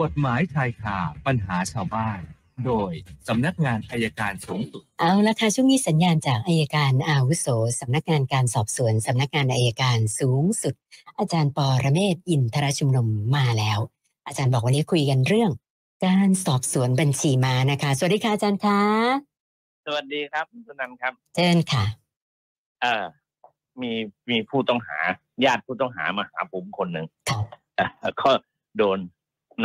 กฎหมายชายคาปัญหาชาวบ้าน โดยสำนักงานอัยการสูงสุด เอาละค่ะช่วงนี้สัญญาณจากอัยการอาวุโสสำนักงานการสอบสวนสำนักงานอัยการสูงสุด อาจารย์ปอระเมศวร์อินทรชุมนุมมาแล้ว อาจารย์บอกวันนี้คุยกันเรื่อง การสอบสวนบัญชีม้านะคะ สวัสดีค่ะอาจารย์คะสวัสดีครับคุณสนันครับเชิญค่ะ เออมีมีผู้ต้องหา ญาติผู้ต้องหามาหาผมคนหนึ่งค่ะอะก็โดน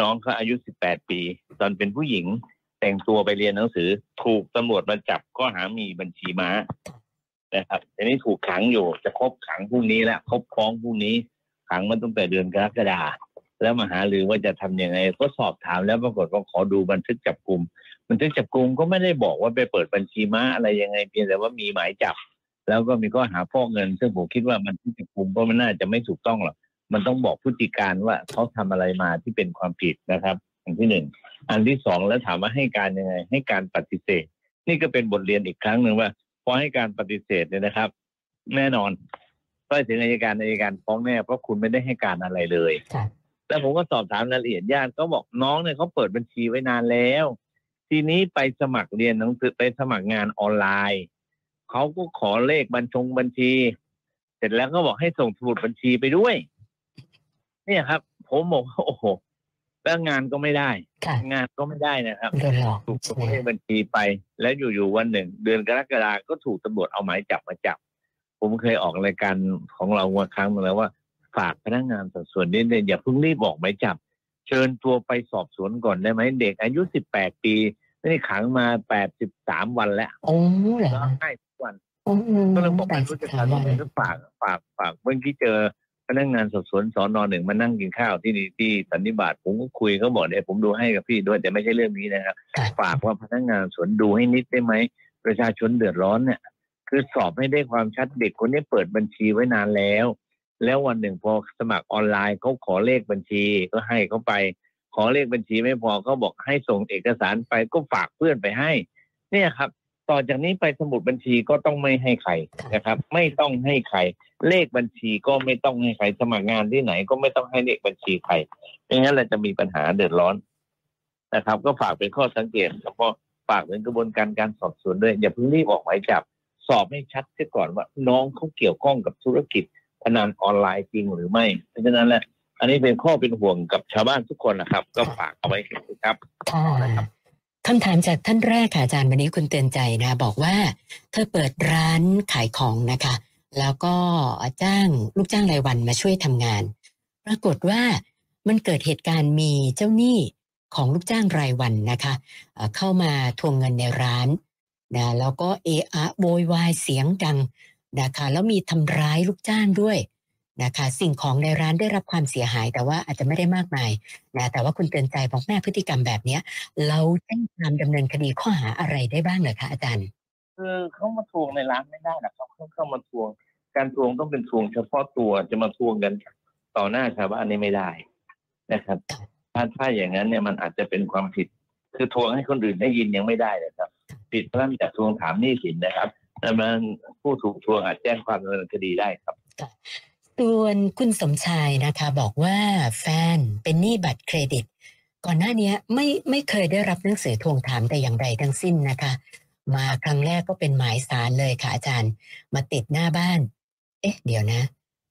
น้องเขาอายุสิบแปดปี ตอนเป็นผู้หญิงแต่งตัวไปเรียนหนังสือ ถูกตำรวจมาจับข้อหามีบัญชีม้านะครับทีนี้ถูกขังอยู่จะครบขังพรุ่งนี้แล้วครบฟ้องพรุ่งนี้ ขังมันตั้งแต่เดือนกรกฎาแล้วมาหาหรือว่าจะทำยังไงก็สอบถามแล้วปรากฏว่าขอดูบันทึกจับกลุ่มบันทึกจับกลุ่มก็ไม่ได้บอกว่าไปเปิดบัญชีม้าอะไรยังไงเพียงแต่ว่ามีหมายจับ แล้วก็มีข้อหาฟอกเงิน ซึ่งผมคิดว่ามันที่จับกลุ่มก็มันน่าจะไม่ถูกต้องหรอก มันต้องบอกพฤติการว่าเขาทำอะไรมาที่เป็นความผิดนะครับอันที่หนึ่งอันที่สองแล้วถามว่าให้การยังไง ให้การปฏิเสธ นี่ก็เป็นบทเรียนอีกครั้งหนึ่งว่าพอให้การปฏิเสธเนี่ยนะครับ แน่นอนไปถึงอายการอายการฟ้องแน่เพราะคุณไม่ได้ให้การอะไรเลยค่ะแล้วผมก็สอบถามรายละเอียดญาติก็บอกน้องเนี่ยเขาเปิดบัญชีไว้นานแล้ว ทีนี้ไปสมัครเรียนหนังสือไปสมัครงานออนไลน์เขาก็ขอเลขบัญชงบัญชี เสร็จแล้วก็บอกให้ส่งสมุดบัญชีไปด้วย เนี่ยครับ ผมบอกว่าโอ้โหแล้วงานก็ไม่ได้ ค่ะงานก็ไม่ได้นะครับโดนหลอกถูกใช่ส่งไหมเลขบัญชีไป แล้วอยู่ๆวันหนึ่ง เดือนกรกฎาก็ถูกตำรวจเอาหมายจับมาจับ ผมเคยออกรายการของเรามาครั้งหนึงแล้วว่าฝากพนักงานสอบสวนนิดนึงอย่าเพิ่งรีบออกหมายจับ เชิญตัวไปสอบสวนก่อนได้ไหมเด็กอายุสิบแปดปีนี่ขังมาแปดสิบสามวันแล้วโอ้เหรอร้องไห้ทุกวันโอ้ก็เลยบอกแปไม่ดสิรู้บจะสามทำวัยังนไงก็ฝากฝากฝากเมื่อกี้เจอ พนักงานสอบสวนสอนอหนึ่งมานั่งกินข้าวที่นี่ที่สันนิบาตผมก็คุยเขาบอกเนี่ยผมดูให้กับพี่ด้วยแต่ไม่ใช่เรื่องนี้นะครับค่ะฝากว่าพนักงานสวนดูให้นิดได้ไหมประชาชนเดือดร้อนเนี่ย คือสอบให้ได้ความชัดเด็กคนนี้เปิดบัญชีไว้นานแล้ว แล้ววันหนึ่งพอสมัครออนไลน์เขาขอเลขบัญชีก็ให้เขาไป ขอเลขบัญชีไม่พอเขาบอกให้ส่งเอกสารไปก็ฝากเพื่อนไปให้ เนี่ยครับ ต่อจากนี้ไปสมุดบัญชีก็ต้องไม่ให้ใครนะครับ ไม่ต้องให้ใคร เลขบัญชีก็ไม่ต้องให้ใครสมัครงานที่ไหนก็ไม่ต้องให้เลขบัญชีใครไม่งั้นเราจะมีปัญหาเดือดร้อนนะครับ ก็ฝากเป็นข้อสังเกตแล้วก็ฝากเป็นกระบวนการการสอบสวนด้วย อย่าเพิ่งรีบออกหมายจับ สอบให้ชัดเสียก่อนว่า น้องเขาเกี่ยวข้องกับธุรกิจพนันออนไลน์จริงหรือไม่ เพราะฉะนั้นแหละอันนี้เป็นข้อเป็นห่วงกับชาวบ้านทุกคนนะครับ ก็ฝากเอาไว้ครับค่ะนะ คำถามจากท่านแรกค่ะอาจารย์วันนี้คุณเตือนใจนะ บอกว่า เธอเปิดร้านขายของนะคะ แล้วก็จ้างลูกจ้างรายวันมาช่วยทำงาน ปรากฏว่ามันเกิดเหตุการณ์มีเจ้าหนี้ของลูกจ้างรายวันนะคะเอ่อเข้ามาทวงเงินในร้านนะแล้วก็เอะอะโวยวายเสียงดังนะคะแล้วมีทำร้ายลูกจ้างด้วย นะคะสิ่งของในร้านได้รับความเสียหาย แต่ว่าอาจจะไม่ได้มากมายนะแต่ว่าคุณเตือนใจบอกแม่พฤติกรรมแบบเนี้ย เราแจ้งความดำเนินคดีข้อหาอะไรได้บ้างเหรอคะอาจารย์ คือเขามาทวงในร้านไม่ได้หรอกครับเขาเข้ามาทวง การทวงต้องเป็นทวงเฉพาะตัวจะมาทวงกันต่อหน้าชาวบ้านนี่ไม่ได้นะครับถ้าถ้าอย่างนั้นเนี่ยมันอาจจะเป็นความผิด คือทวงให้คนอื่นได้ยินยังไม่ได้เลยครับ ผิดพระราชบัญญัติทวงถามหนี้สินนะครับแต่มันผู้ถูกทวงอาจแจ้งความดำเนินคดีได้ครับ ส่วนคุณสมชายนะคะบอกว่าแฟนเป็นหนี้บัตรเครดิต ก่อนหน้านี้ไม่ไม่เคยได้รับหนังสือทวงถามแต่อย่างใดทั้งสิ้นนะคะ มาครั้งแรกก็เป็นหมายสารเลยค่ะอาจารย์ มาติดหน้าบ้าน เอ๊ะ เดี๋ยวนะ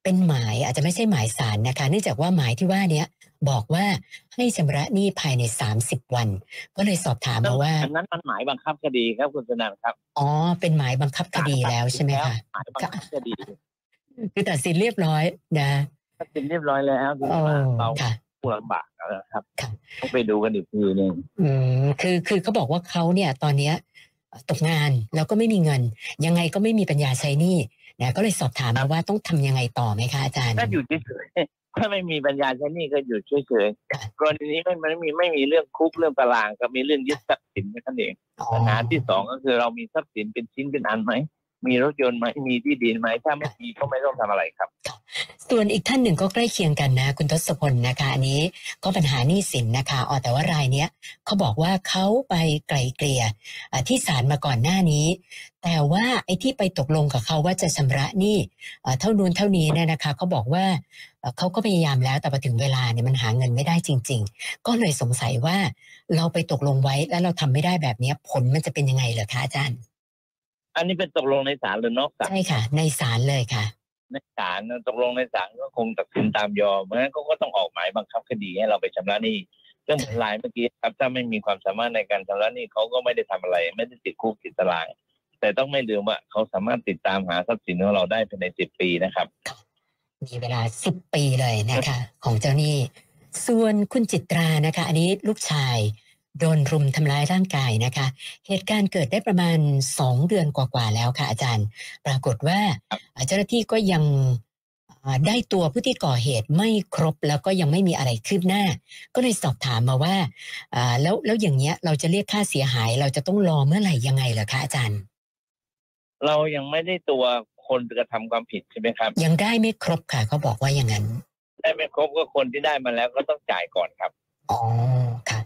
เป็นหมายอาจจะไม่ใช่หมายสารนะคะ เนื่องจากว่าหมายที่ว่าเนี้ยบอกว่าให้ชำระหนี้ภายใน30วัน ก็เลยสอบถามมาว่าอันนั้นมันหมายบังคับคดีครับคุณสนันครับ อ๋อ เป็นหมายบังคับคดีแล้วใช่ไหมคะหมายบังคับคดี คือตัดสินเรียบร้อยนะตัดสินเรียบร้อยแล้วคุณโอ้สนันเราค่ะผู้ลำบากแล้วนะครับค่ะต้องไปดูกันอีกทีหนึ่งอืมคือคือเขาบอกว่าเขาเนี่ยตอนเนี้ยตกงานแล้วก็ไม่มีเงิน ยังไงก็ไม่มีปัญญาใช้หนี้นะก็เลยสอบถามมาว่าต้องทำยังไงต่อไหมคะอาจารย์ถ้าอยู่เฉยๆถ้าไม่มีปัญญาใช้หนี่ก็อยู่เฉยค่ะๆกรณีนี้ไม่ไม่มีไม่มีเรื่องคุกเรื่องตารางก็มีเรื่องยึดทรัพย์สินแค่นั้นเองอ๋อปัญหาที่สองก็คือเรามีทรัพย์สินเป็นชิ้นเป็นอันไหม มีรถยนต์ไหมมีที่ดินไหมถ้าไม่มีก็ไม่ต้องทำอะไรครับ ส่วนอีกท่านหนึ่งก็ใกล้เคียงกันนะ คุณทศพลนะคะอันนี้ก็ปัญหาหนี้สินนะคะอ๋อแต่ว่ารายเนี้ยเขาบอกว่าเขาไปไกลเกลี่ยที่ศาลมาก่อนหน้านี้ แต่ว่าไอ้ที่ไปตกลงกับเขาว่าจะชำระหนี้เท่านู้นเท่านี้เนี่ยนะคะเขาบอกว่าเขาก็พยายามแล้วแต่พอถึงเวลาเนี่ยมันหาเงินไม่ได้จริง ๆ ก็เลยสงสัยว่าเราไปตกลงไว้แล้วเราทำไม่ได้แบบนี้ผลมันจะเป็นยังไงเหรอคะอาจารย์ อันนี้เป็นตกลงในศาลหรือนอกศาลใช่ค่ะ ในศาลเลยค่ะในศาลนะตกลงในศาลก็คงตัดสินตามยอมเพราะฉะนั้นเขาก็ต้องออกหมายบังคับคดีให้เราไปชำระหนี้เรื่องลายเมื่อกี้ครับถ้าไม่มีความสามารถในการชำระหนี้เขาก็ไม่ได้ทำอะไร ไม่ได้ติดคุกติดตาราง แต่ต้องไม่ลืมว่าเขาสามารถติดตามหาทรัพย์สินของเราได้ภายในสิบปีนะครับมีเวลาสิบปีเลยนะคะ ของเจ้าหนี้ส่วนคุณจิตรานะคะ อันนี้ลูกชาย โดนรุมทำร้ายร่างกายนะคะ เหตุการณ์เกิดได้ประมาณสองเดือนกว่าๆแล้วค่ะอาจารย์ ปรากฏว่าเจ้าหน้าที่ก็ยังอ่าได้ตัวผู้ที่ก่อเหตุไม่ครบแล้วก็ยังไม่มีอะไรคืบหน้า ก็เลยสอบถามมาว่าอ่าแล้วแล้วอย่างเงี้ยเราจะเรียกค่าเสียหาย เราจะต้องรอเมื่อไหร่ยังไงเหรอคะอาจารย์ เรายังไม่ได้ตัวคนกระทำความผิดใช่ไหมครับ ยังได้ไม่ครบค่ะเขาบอกว่าอย่างนั้น ได้ไม่ครบก็คนที่ได้มาแล้วก็ต้องจ่ายก่อนครับอ๋อค่ะ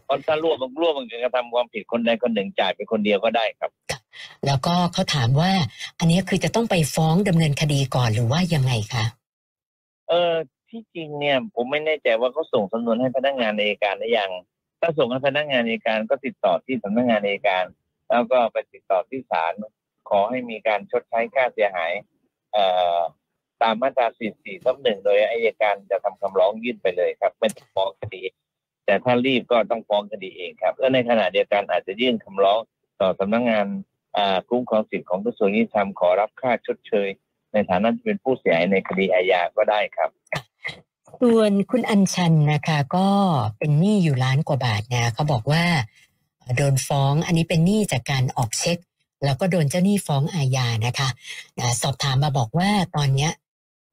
เพราะถ้าร่วมร่วมมันกระทำความผิดคนใดคนหนึ่งจ่ายไปคนเดียวก็ได้ครับ แล้วก็เขาถามว่า อันนี้คือจะต้องไปฟ้องดำเนินคดีก่อนหรือว่ายังไงคะเออที่จริงเนี่ย ผมไม่แน่ใจว่าเขาส่งสำนวนให้พนักงานอัยการหรือยัง ถ้าส่งให้พนักงานอัยการก็ติดต่อที่สำนักงานอัยการ แล้วก็ไปติดต่อที่ศาลขอให้มีการชดใช้ค่าเสียหาย เอ่อตามมาตรา 44ทับหนึ่งโดยอัยการจะทำคำร้องยื่นไปเลยครับไม่ต้องฟ้องคดี แต่ถ้ารีบก็ต้องฟ้องคดีเองครับและในขณะเดียวกันอาจจะยื่นคำร้องต่อสำนักงานคุ้มครองสิทธิของกระทรวงยุติธรรมขอรับค่าชดเชย ในฐานะที่เป็นผู้เสียหายในคดีอาญาก็ได้ครับส่วนคุณอัญชันนะคะ ก็เป็นหนี้อยู่ล้านกว่าบาทนะเขาบอกว่า โดนฟ้องอันนี้เป็นหนี้จากการออกเช็ค แล้วก็โดนเจ้าหนี้ฟ้องอาญานะคะสอบถามมาบอกว่าตอนเนี้ย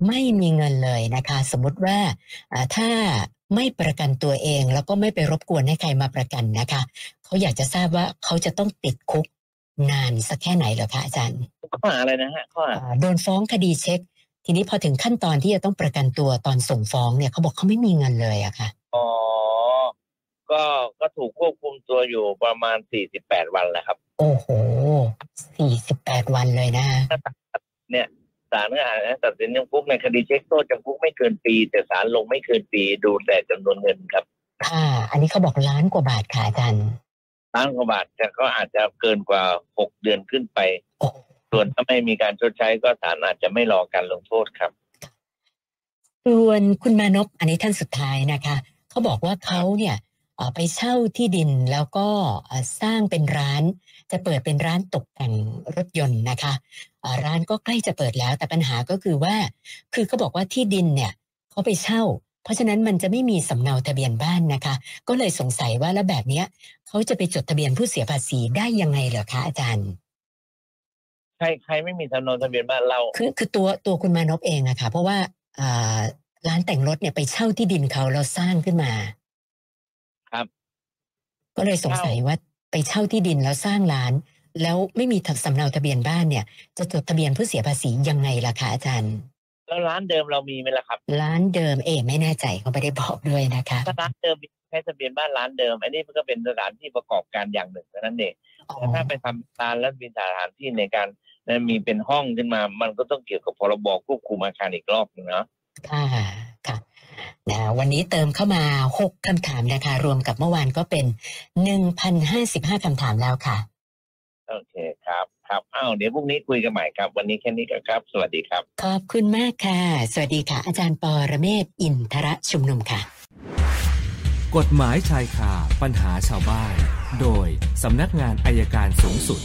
ไม่มีเงินเลยนะคะ สมมติว่าถ้า ไม่ประกันตัวเอง แล้วก็ไม่ไปรบกวนให้ใครมาประกันนะคะ เขาอยากจะทราบว่าเขาจะต้องติดคุกนานสักแค่ไหนเหรอคะอาจารย์ข้อหาอะไรนะฮะข้อหาอ่าโดนฟ้องคดีเช็ค ทีนี้พอถึงขั้นตอนที่จะต้องประกันตัวตอนส่งฟ้องเนี่ยเขาบอกเขาไม่มีเงินเลยอะค่ะอ๋อก็ก็ถูกควบคุมตัวอยู่ประมาณ48วันแหละครับ โอ้โหสี่สิบแปดวันเลยนะเนี่ยศาลก็อาจจะตัดสินจำคุกในคดีเช็คโทษจำคุกไม่เกินปี แต่ศาลลงไม่เกินปีดูแต่จำนวนเงินครับค่ะอันนี้เขาบอกล้านกว่าบาทค่ะอาจารย์ล้านกว่าบาทแต่ก็อาจจะเกินกว่า6เดือนขึ้นไปโอ้ส่วนถ้าไม่มีการชดใช้ก็ศาลอาจจะไม่รอการลงโทษครับส่วนคุณมานพอันนี้ท่านสุดท้ายนะคะ เขาบอกว่าเขาเนี่ยเอ่อ ไปเช่าที่ดินแล้วก็เอ่อสร้างเป็นร้าน จะเปิดเป็นร้านตกแต่งรถยนต์นะคะเอ่อร้านก็ใกล้จะเปิดแล้วแต่ปัญหาก็คือว่า คือเขาบอกว่าที่ดินเนี่ยเขาไปเช่า เพราะฉะนั้นมันจะไม่มีสำเนาทะเบียนบ้านนะคะ ก็เลยสงสัยว่าแล้วแบบเนี้ยเขาจะไปจดทะเบียนผู้เสียภาษีได้ยังไงเหรอคะอาจารย์ใครใครไม่มีสำเนาทะเบียนบ้านเรา คือคือตัวตัวคุณมานพเองอะค่ะเพราะว่าอ่าร้านแต่งรถเนี่ยไปเช่าที่ดินเขาแล้วสร้างขึ้นมาครับ ก็เลยสงสัยว่าไปเช่าที่ดินแล้วสร้างร้าน แล้วไม่มีสำเนาทะเบียนบ้านเนี่ย จะจดทะเบียนผู้เสียภาษียังไงล่ะคะอาจารย์ แล้วร้านเดิมเรามีไหมล่ะครับ ร้านเดิมเอ๋ไม่แน่ใจเขาไม่ได้บอกด้วยนะคะถ้าร้านเดิมมีใช้ทะเบียนบ้านร้านเดิม อันนี้มันก็เป็นสถานที่ประกอบการอย่างหนึ่งเท่านั้นเองอ๋อแต่ถ้าไปทำร้านแล้วมีสถานที่ในการมีเป็นห้องขึ้นมา มันก็ต้องเกี่ยวกับพรบควบคุมอาคารอีกรอบหนึงเนาะค่ะค่ะ นะวันนี้เติมเข้ามาหกคำถามนะคะ รวมกับเมื่อวานก็เป็นหนึ่งพันห้าสิบห้าคำถามแล้วค่ะ โอเคครับ ครับอ้าวเดี๋ยวพรุ่งนี้คุยกันใหม่ครับ วันนี้แค่นี้ก่อนครับ สวัสดีครับ ขอบคุณมากค่ะ สวัสดีค่ะ อาจารย์ปอระเมศวร์อินทรชุมนุมค่ะ กฎหมายชายคาปัญหาชาวบ้าน โดยสำนักงานอายการสูงสุด